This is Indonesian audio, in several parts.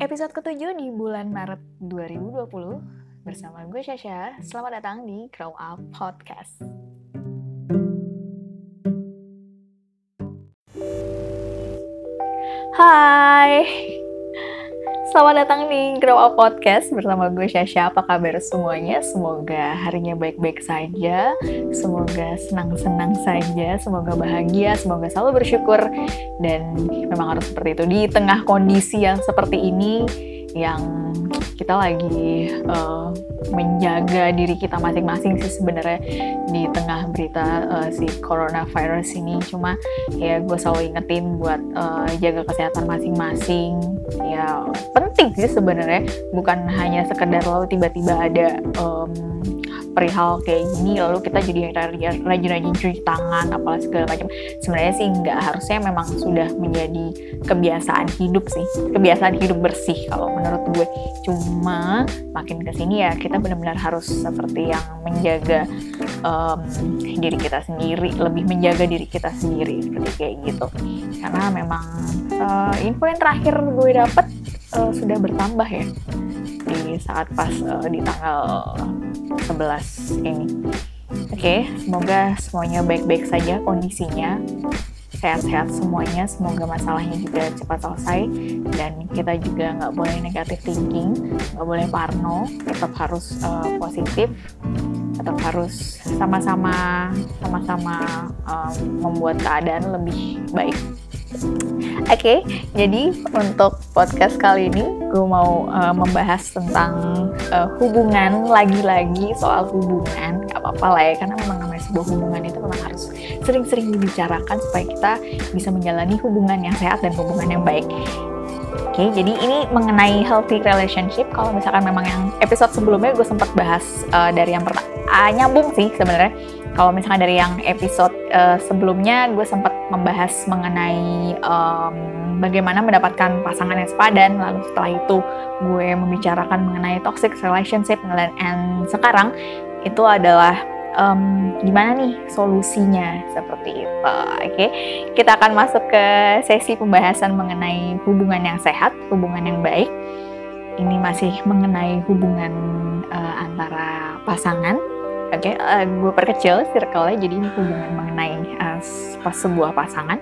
Episode ketujuh di bulan Maret 2020 bersama gue Syasha. Selamat datang di Grow Up Podcast. Hai, Selamat datang di Grow Up Podcast bersama gue Syasha. Apa kabar semuanya? Semoga harinya baik-baik saja. Semoga senang-senang saja. Semoga bahagia. Semoga selalu bersyukur. Dan memang harus seperti itu. Di tengah kondisi yang seperti ini, yang kita lagi uh, menjaga diri kita masing-masing sih sebenarnya di tengah berita uh, si coronavirus ini. Cuma ya gue selalu ingetin buat uh, jaga kesehatan masing-masing. Ya penting sih sebenarnya. Bukan hanya sekedar lalu tiba-tiba ada um, perihal kayak gini lalu kita jadi rajin-rajin cuci tangan apalah segala macam. Sebenarnya sih nggak harusnya memang sudah menjadi kebiasaan hidup sih. Kebiasaan hidup bersih kalau menurut gue. Cuma makin ke sini ya kita benar-benar harus seperti yang menjaga um, diri kita sendiri lebih menjaga diri kita sendiri seperti kayak gitu. Karena memang uh, info yang terakhir gue dapet uh, sudah bertambah ya di saat pas uh, di tanggal 11 ini. Oke, okay, semoga semuanya baik-baik saja kondisinya, sehat-sehat semuanya. Semoga masalahnya juga cepat selesai dan kita juga nggak boleh negatif thinking, nggak boleh parno, tetap harus uh, positif, tetap harus sama-sama sama-sama um, membuat keadaan lebih baik. Oke, okay, jadi untuk podcast kali ini gue mau uh, membahas tentang uh, hubungan lagi-lagi soal hubungan. Gak apa-apa lah ya, karena memang namanya sebuah hubungan itu memang harus sering-sering dibicarakan supaya kita bisa menjalani hubungan yang sehat dan hubungan yang baik. Oke, okay, jadi ini mengenai healthy relationship. Kalau misalkan memang yang episode sebelumnya gue sempat bahas uh, dari yang pertama, uh, nyambung sih sebenarnya kalau misalnya dari yang episode uh, sebelumnya gue sempat membahas mengenai um, bagaimana mendapatkan pasangan yang sepadan lalu setelah itu gue membicarakan mengenai toxic relationship and sekarang itu adalah um, gimana nih solusinya seperti itu. Oke, okay? kita akan masuk ke sesi pembahasan mengenai hubungan yang sehat, hubungan yang baik. Ini masih mengenai hubungan uh, antara pasangan Oke, okay, uh, eh, gue perkecil circle-nya jadi ini hubungan mengenai uh, sebuah pasangan.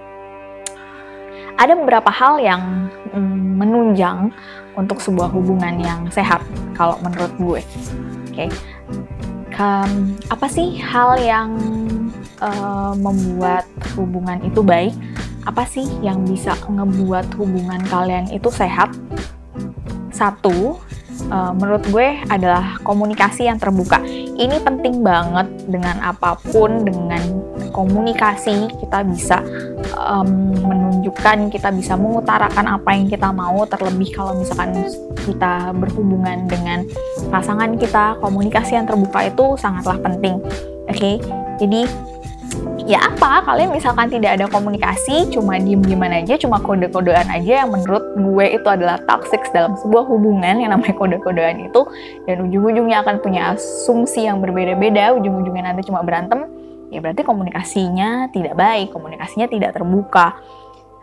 Ada beberapa hal yang mm, menunjang untuk sebuah hubungan yang sehat kalau menurut gue. Oke, okay. Um, apa sih hal yang uh, membuat hubungan itu baik? Apa sih yang bisa ngebuat hubungan kalian itu sehat? Satu, uh, menurut gue adalah komunikasi yang terbuka. Ini penting banget dengan apa pun, dengan komunikasi kita bisa um, menunjukkan, kita bisa mengutarakan apa yang kita mau. Terlebih kalau misalkan kita berhubungan dengan pasangan kita, komunikasi yang terbuka itu sangatlah penting. Oke, okay? jadi ya apa kalian misalkan tidak ada komunikasi cuma diem dieman aja cuma kode kodean aja yang menurut gue itu adalah toxic dalam sebuah hubungan yang namanya kode kodean itu dan ujung ujungnya akan punya asumsi yang berbeda beda ujung ujungnya nanti cuma berantem ya berarti komunikasinya tidak baik komunikasinya tidak terbuka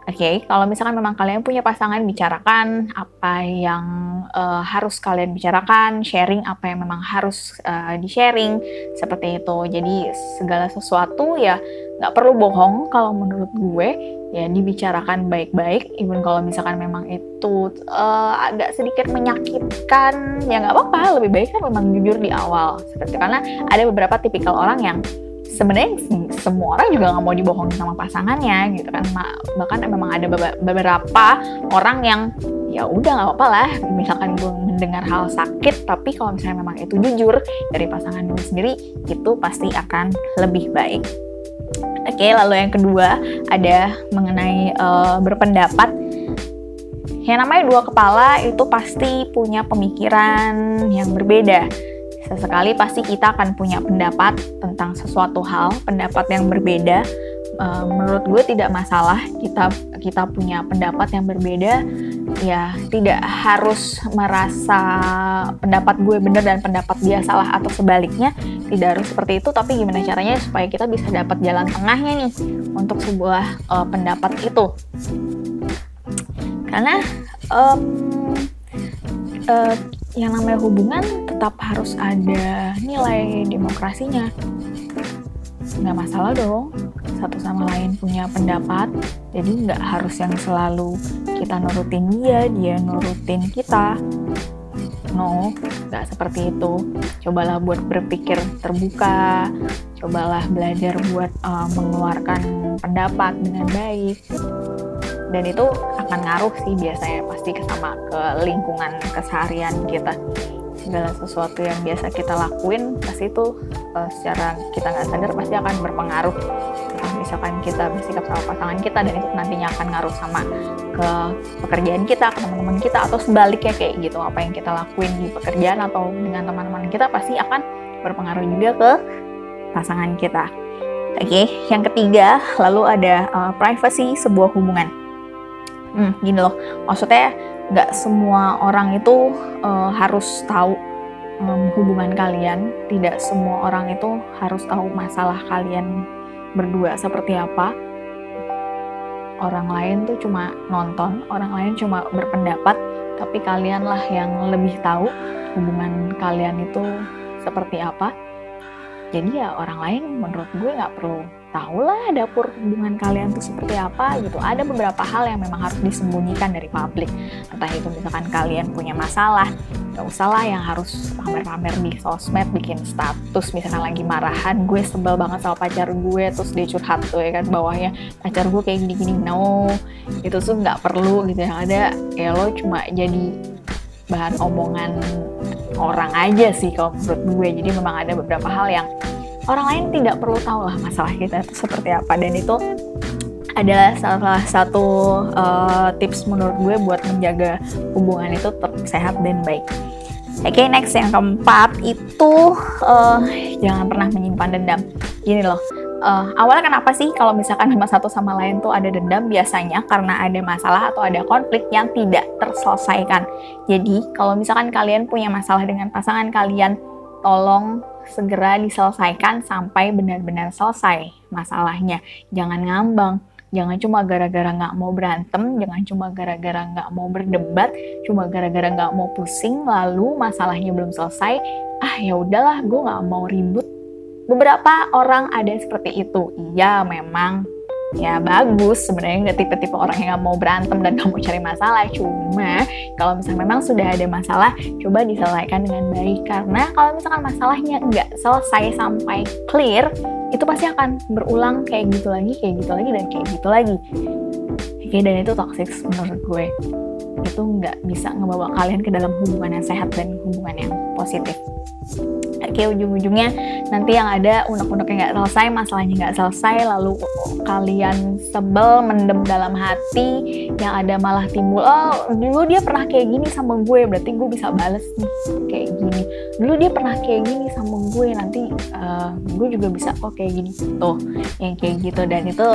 Oke, okay, kalau misalkan memang kalian punya pasangan, bicarakan apa yang uh, harus kalian bicarakan, sharing apa yang memang harus uh, di-sharing, seperti itu. Jadi segala sesuatu ya nggak perlu bohong kalau menurut gue, ya dibicarakan baik-baik. Even kalau misalkan memang itu uh, agak sedikit menyakitkan, ya nggak apa-apa. Lebih baik kan memang jujur di awal. Seperti karena ada beberapa tipikal orang yang sebenarnya semua orang juga nggak mau dibohongin sama pasangannya gitu kan. Bahkan memang ada beberapa orang yang ya udah nggak apa-apa lah misalkan gue mendengar hal sakit tapi kalau misalnya memang itu jujur dari pasangan gue sendiri itu pasti akan lebih baik. Oke lalu yang kedua ada mengenai uh, berpendapat. Yang namanya dua kepala itu pasti punya pemikiran yang berbeda Sesekali pasti kita akan punya pendapat tentang sesuatu hal, pendapat yang berbeda. Uh, menurut gue tidak masalah kita kita punya pendapat yang berbeda. Ya tidak harus merasa pendapat gue benar dan pendapat dia salah atau sebaliknya. Tidak harus seperti itu tapi gimana caranya supaya kita bisa dapat jalan tengahnya nih untuk sebuah uh, pendapat itu. Karena um, uh, yang namanya hubungan tetap harus ada nilai demokrasinya. Nggak masalah dong satu sama lain punya pendapat. Jadi nggak harus yang selalu kita nurutin dia dia nurutin kita. No nggak seperti itu. Cobalah buat berpikir terbuka. Cobalah belajar buat uh, mengeluarkan pendapat dengan baik dan itu akan ngaruh sih biasanya pasti sama ke lingkungan keseharian kita. Segala sesuatu yang biasa kita lakuin pasti itu uh, secara kita nggak sadar pasti akan berpengaruh. Kalau misalkan kita bersikap sama pasangan kita dan itu nantinya akan ngaruh sama ke pekerjaan kita ke teman-teman kita atau sebaliknya kayak gitu. Apa yang kita lakuin di pekerjaan atau dengan teman-teman kita pasti akan berpengaruh juga ke pasangan kita. Oke okay. yang ketiga lalu ada uh, privacy sebuah hubungan hmm, gini loh. Maksudnya nggak semua orang itu uh, harus tahu um, hubungan kalian. Tidak semua orang itu harus tahu masalah kalian berdua seperti apa. Orang lain tuh cuma nonton orang lain cuma berpendapat tapi kalianlah yang lebih tahu hubungan kalian itu seperti apa. Jadi ya orang lain menurut gue nggak perlu tahu lah dapur hubungan kalian tuh seperti apa gitu. Ada beberapa hal yang memang harus disembunyikan dari publik. Entah itu misalkan kalian punya masalah gak usah lah yang harus pamer-pamer di sosmed bikin status. Misalkan lagi marahan gue sebel banget sama pacar gue terus dia curhat tuh ya kan bawahnya pacar gue kayak gini-gini no. Itu tuh nggak perlu gitu. Yang ada ya lo cuma jadi bahan omongan orang aja sih kalau menurut gue. Jadi memang ada beberapa hal yang orang lain tidak perlu tahu lah masalah kita itu seperti apa dan itu adalah salah satu uh, tips menurut gue buat menjaga hubungan itu tetap sehat dan baik. Oke, okay, next yang keempat itu uh, jangan pernah menyimpan dendam. Gini loh, uh, awalnya kenapa sih kalau misalkan sama satu sama lain tuh ada dendam biasanya karena ada masalah atau ada konflik yang tidak terselesaikan. Jadi kalau misalkan kalian punya masalah dengan pasangan kalian, tolong segera diselesaikan sampai benar-benar selesai masalahnya. Jangan ngambang, jangan cuma gara-gara nggak mau berantem, jangan cuma gara-gara nggak mau berdebat, cuma gara-gara nggak mau pusing, lalu masalahnya belum selesai. Ah ya udahlah, gue nggak mau ribut. Beberapa orang ada seperti itu. Iya, memang ya bagus. Sebenarnya nggak tipe-tipe orang yang mau berantem dan mau cari masalah. Cuma kalau misalnya memang sudah ada masalah coba diselesaikan dengan baik. Karena kalau misalkan masalahnya nggak selesai sampai clear itu pasti akan berulang kayak gitu lagi kayak gitu lagi dan kayak gitu lagi. Oke dan itu toxic menurut gue. Itu nggak bisa ngebawa kalian ke dalam hubungan yang sehat dan hubungan yang positif. Oke ujung-ujungnya nanti yang ada unek-uneknya nggak selesai masalahnya nggak selesai lalu kalian sebel mendem dalam hati yang ada malah timbul oh dulu dia pernah kayak gini sama gue berarti gue bisa bales nih kayak gini. Dulu dia pernah kayak gini sama gue nanti uh, gue juga bisa kok kayak gini. Tuh yang kayak gitu. Dan itu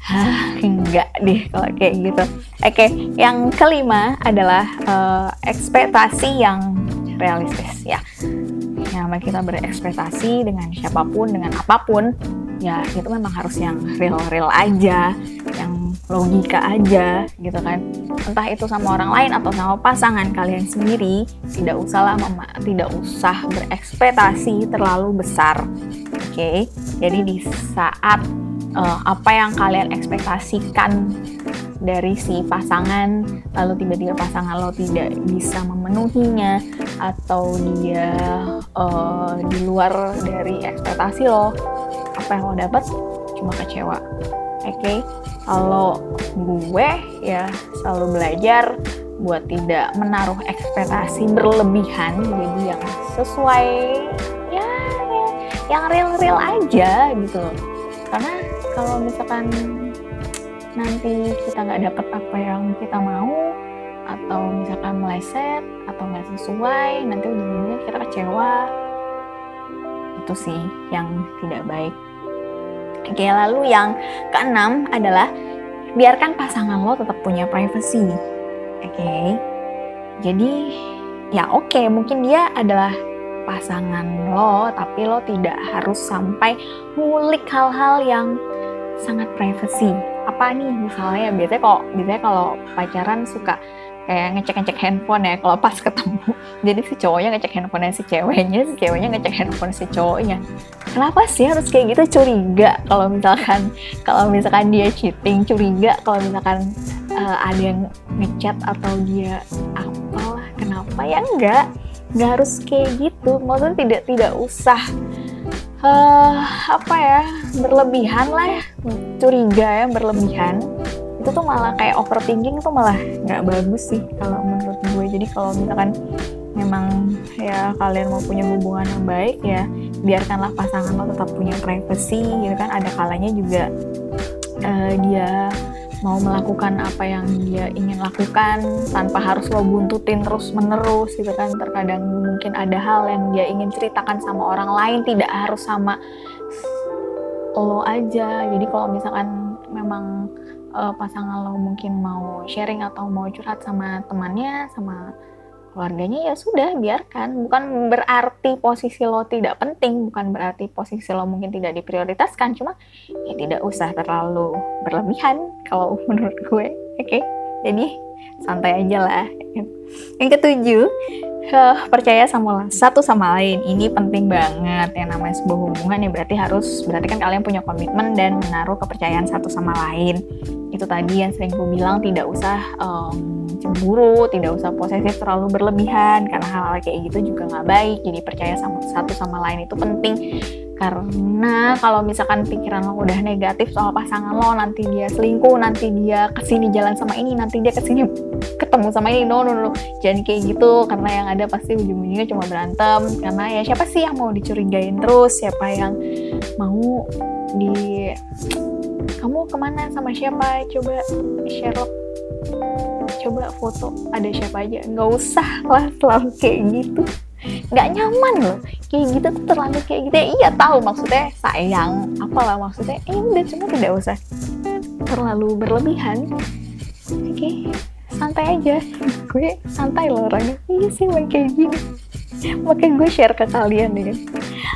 hah enggak deh kalau kayak gitu. Oke yang kelima adalah uh, ekspektasi yang realistis ya yang kita berekspektasi dengan siapa pun dengan apa pun ya itu memang harus yang real-real aja yang logika aja gitu kan entah itu sama orang lain atau sama pasangan kalian sendiri tidak usahlah mama tidak usah berekspektasi terlalu besar oke okay? jadi di saat uh, apa yang kalian ekspektasikan dari si pasangan lalu tiba-tiba pasangan lo tidak bisa memenuhinya atau dia uh, di luar dari ekspektasi lo apa yang lo dapat cuma kecewa oke okay? kalau gue ya selalu belajar buat tidak menaruh ekspektasi berlebihan jadi yang sesuai ya yang real-real aja gitu karena kalau misalkan nanti kita nggak dapet apa yang kita mau atau misalkan meleset atau nggak sesuai nanti ujung-ujungnya kita kecewa. Itu sih yang tidak baik. Oke lalu yang keenam adalah biarkan pasangan lo tetap punya privacy. Oke jadi ya oke mungkin dia adalah pasangan lo tapi lo tidak harus sampai ngulik hal-hal yang sangat privacy apa nih misalnya biasanya kok biasanya kalau pacaran suka kayak ngecek-ngecek handphone ya kalau pas ketemu. Jadi si cowoknya ngecek handphone si ceweknya si ceweknya ngecek handphone si cowoknya. Kenapa sih harus kayak gitu? Curiga kalau misalkan kalau misalkan dia cheating curiga kalau misalkan uh, ada yang ngechat atau dia apalah kenapa ya? Enggak nggak harus kayak gitu. Maksudnya tidak tidak usah uh, apa ya berlebihan lah ya. Curiga ya berlebihan. Itu tuh malah kayak overthinking itu malah nggak bagus sih kalau menurut gue. Jadi kalau misalkan memang ya kalian mau punya hubungan yang baik ya biarkanlah pasangan lo tetap punya privacy gitu kan. Ada kalanya juga uh, dia mau melakukan apa yang dia ingin lakukan tanpa harus lo buntutin terus menerus gitu kan. Terkadang mungkin ada hal yang dia ingin ceritakan sama orang lain tidak harus sama lo aja. Jadi kalau misalkan memang uh, pasangan lo mungkin mau sharing atau mau curhat sama temannya sama keluarganya ya sudah biarkan. Bukan berarti posisi lo tidak penting bukan berarti posisi lo mungkin tidak diprioritaskan. Cuma ya tidak usah terlalu berlebihan kalau menurut gue oke? Okay? jadi santai aja lah. Yang ketujuh uh, percaya sama satu sama lain. Ini penting banget. Yang namanya sebuah hubungan ya berarti harus berarti kan kalian punya komitmen dan menaruh kepercayaan satu sama lain. Itu tadi yang sering gue bilang tidak usah um, cemburu, tidak usah posesif terlalu berlebihan karena hal-hal kayak gitu juga nggak baik. Jadi percaya sama satu sama lain itu penting. Karena kalau misalkan pikiran lo udah negatif soal pasangan lo, nanti dia selingkuh, nanti dia ke sini jalan sama ini, nanti dia ke sini ketemu sama ini, no no no, jangan kayak gitu karena yang ada pasti ujung-ujungnya cuma berantem. Karena ya siapa sih yang mau dicurigain terus, siapa yang mau di kamu ke mana sama siapa? Coba Sherlock coba foto ada siapa aja. Nggak usah lah selalu kayak gitu. Nggak nyaman loh. Kayak gitu tuh terlalu kayak gitu. Ya, iya tahu maksudnya sayang. Apalah maksudnya. Eh udah cuma tidak usah terlalu berlebihan. Oke okay, santai aja. Gue santai loh orangnya. Iya sih kayak gini. Makanya gue share ke kalian nih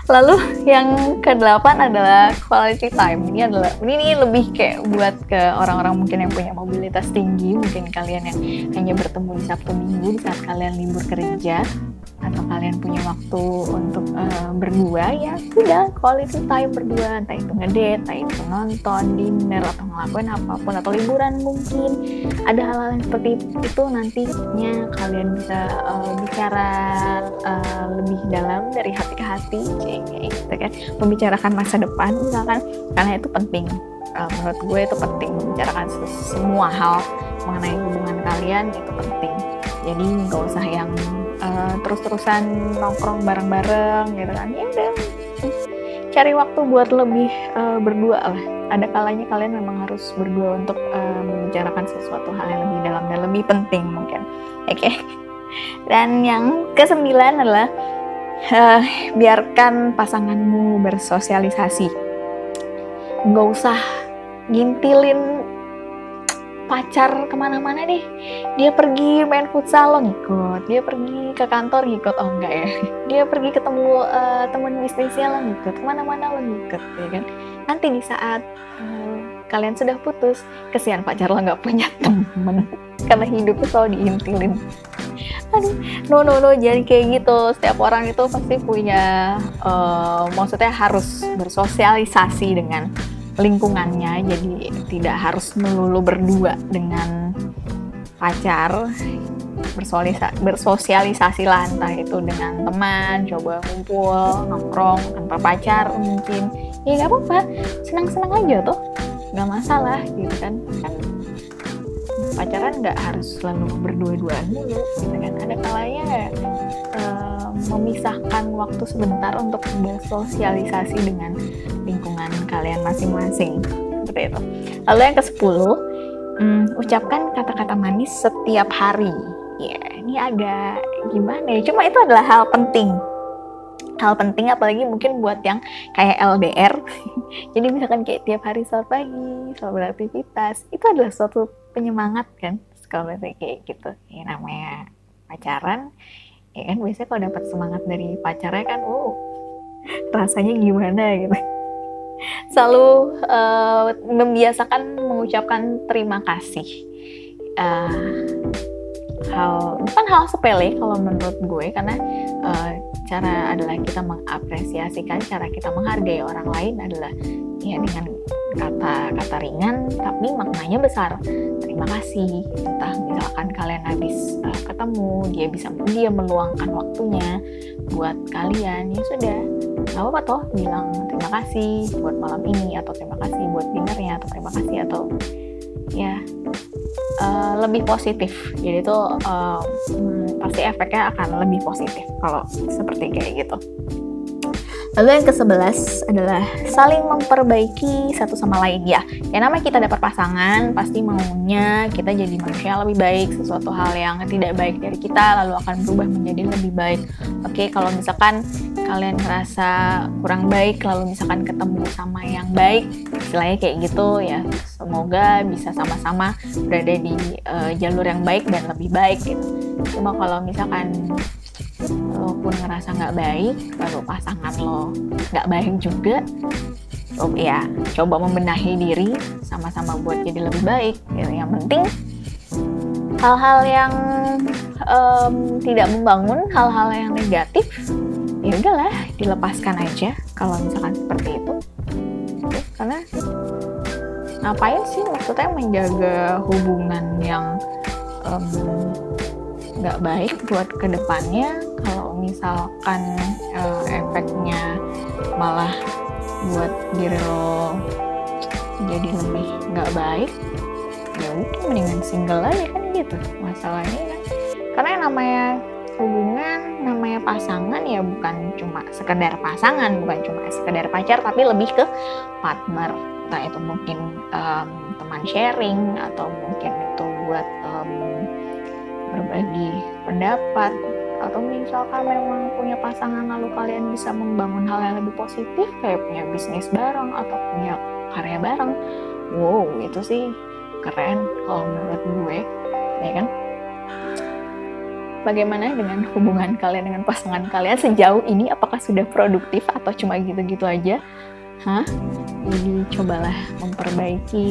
lalu yang kedelapan adalah quality time. Ini adalah ini lebih kayak buat ke orang-orang mungkin yang punya mobilitas tinggi mungkin kalian yang hanya bertemu di Sabtu Minggu saat kalian libur kerja atau kalian punya waktu untuk uh, berdua ya sudah quality time berdua. Entah itu ngedate entah itu nonton dinner atau ngelakuin apa pun atau liburan mungkin. Ada hal-hal yang seperti itu nantinya kalian bisa uh, bicara uh, lebih dalam dari hati ke hati. Gitu kan. Membicarakan masa depan misalkan. Karena itu penting. Uh, menurut gue itu penting. Membicarakan semua hal mengenai hubungan kalian itu penting. Jadi nggak usah yang uh, terus-terusan nongkrong bareng-bareng gitu kan. Ya udah. Cari waktu buat lebih uh, berdua lah. Ada kalanya kalian memang harus berdua untuk uh, membicarakan sesuatu hal yang lebih dalam dan lebih penting mungkin. Oke. Okay. dan yang kesembilan adalah uh, biarkan pasanganmu bersosialisasi. Nggak usah ngintilin pacar ke mana-mana deh. Dia pergi main futsal lo ngikut dia pergi ke kantor ngikut oh enggak ya. Dia pergi ketemu uh, temen bisnisnya lo ngikut ke mana-mana lo ngikut ya kan. Nanti di saat uh, kalian sudah putus kesian pacar lo nggak punya temen. Karena hidupnya selalu diintilin. Aduh no no no jangan kayak gitu. Setiap orang itu pasti punya uh, maksudnya harus bersosialisasi dengan lingkungannya jadi tidak harus melulu berdua dengan pacar. Bersosialisasi, lah entah itu dengan teman coba ngumpul nongkrong tanpa pacar mungkin. Ya nggak apa-apa. Senang-senang aja tuh. Nggak masalah gitu kan. Kan pacaran nggak harus selalu berdua-duaan gitu kan. Ada kalanya uh, memisahkan waktu sebentar untuk bersosialisasi dengan lingkungan kalian masing-masing. Seperti itu. Lalu yang ke 10 hmm, ucapkan kata-kata manis setiap hari. Ya ini ada gimana ya? Cuma itu adalah hal penting. Hal penting apalagi mungkin buat yang kayak LDR jadi misalkan kayak tiap hari sore pagi selalu beraktivitas. Itu adalah suatu penyemangat kan? Kalau kayak gitu. Ya namanya pacaran ya kan? Biasanya kalau dapat semangat dari pacarnya kan oh rasanya gimana gitu selalu uh, membiasakan mengucapkan terima kasih. Uh, hal bukan hal sepele kalau menurut gue karena uh, cara adalah kita mengapresiasikan cara kita menghargai orang lain adalah ya dengan kata-kata ringan tapi maknanya besar. Terima kasih. Entah misalkan kalian habis uh, ketemu dia bisa dia meluangkan waktunya buat kalian ya sudah. Nggak apa-apa toh bilang terima kasih buat malam ini atau terima kasih buat dinernya atau terima kasih atau ya uh, lebih positif. Jadi itu uh, hmm, pasti efeknya akan lebih positif kalau seperti kayak gitu Lalu yang ke-11 adalah saling memperbaiki satu sama lain ya. Ya namanya kita dapat pasangan, pasti maunya kita jadi manusia lebih baik, sesuatu hal yang tidak baik dari kita lalu akan berubah menjadi lebih baik. Oke, kalau misalkan kalian ngerasa kurang baik lalu misalkan ketemu sama yang baik, istilahnya kayak gitu ya. Semoga bisa sama-sama berada di uh, jalur yang baik dan lebih baik gitu. Cuma kalau misalkan lo pun ngerasa nggak baik lalu pasangan lo nggak baik juga lo ya coba membenahi diri sama-sama buat jadi lebih baik. Gitu. yang penting hal-hal yang um, tidak membangun hal-hal yang negatif ya udahlah dilepaskan aja kalau misalkan seperti itu. Karena ngapain sih maksudnya menjaga hubungan yang um, nggak baik buat ke depannya kalau misalkan uh, efeknya malah buat diri lo jadi lebih nggak baik ya udah mendingan single aja kan gitu. Masalahnya kan karena yang namanya hubungan namanya pasangan ya bukan cuma sekedar pasangan bukan cuma sekedar pacar tapi lebih ke partner. Entah itu mungkin um, teman sharing atau mungkin itu buat um, berbagi pendapat atau misalkan memang punya pasangan lalu kalian bisa membangun hal yang lebih positif kayak punya bisnis bareng atau punya karya bareng. Wow itu sih keren kalau menurut gue ya kan? Bagaimana dengan hubungan kalian dengan pasangan kalian sejauh ini? Apakah sudah produktif atau cuma gitu-gitu aja Hah? Jadi cobalah memperbaiki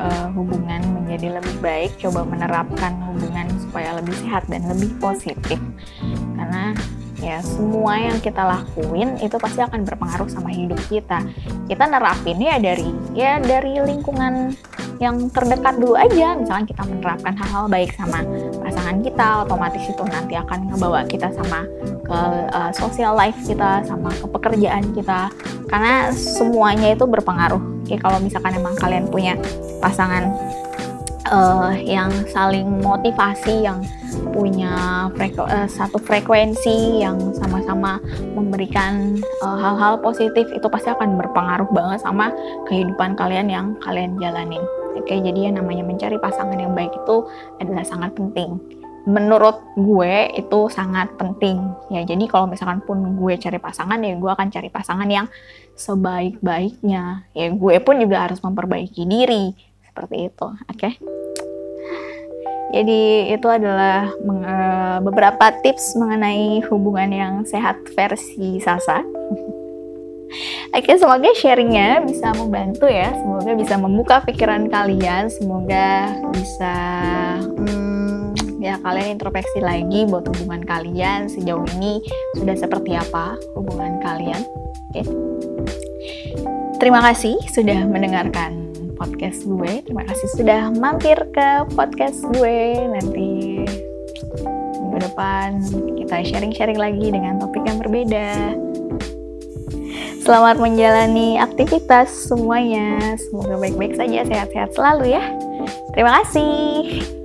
uh, hubungan menjadi lebih baik, coba menerapkan hubungan supaya lebih sehat dan lebih positif. Karena ya semua yang kita lakuin itu pasti akan berpengaruh sama hidup kita. Kita nerapin ya dari ya dari lingkungan yang terdekat dulu aja. Misalkan kita menerapkan hal-hal baik sama pasangan kita otomatis itu nanti akan ngebawa kita sama ke uh, social life kita sama ke pekerjaan kita. Karena semuanya itu berpengaruh. Ya kalau misalkan emang kalian punya pasangan uh, yang saling motivasi yang punya freku uh, satu frekuensi yang sama-sama memberikan hal-hal uh, positif itu pasti akan berpengaruh banget sama kehidupan kalian yang kalian jalanin. Oke, jadi yang namanya mencari pasangan yang baik itu adalah sangat penting. Menurut gue itu sangat penting ya. Jadi kalau misalkan pun gue cari pasangan ya gue akan cari pasangan yang sebaik-baiknya. Ya gue pun juga harus memperbaiki diri seperti itu. Oke. Jadi itu adalah eh, beberapa tips mengenai hubungan yang sehat versi Sasa. Oke, semoga sharingnya bisa membantu ya. Semoga bisa membuka pikiran kalian. Semoga bisa hmm, ya kalian introspeksi lagi buat hubungan kalian sejauh ini sudah seperti apa hubungan kalian. Oke. Terima kasih sudah mendengarkan podcast gue. Terima kasih sudah mampir ke podcast gue. Nanti minggu depan kita sharing-sharing lagi dengan topik yang berbeda. Selamat menjalani aktivitas semuanya. Semoga baik-baik saja, sehat-sehat selalu ya. Terima kasih.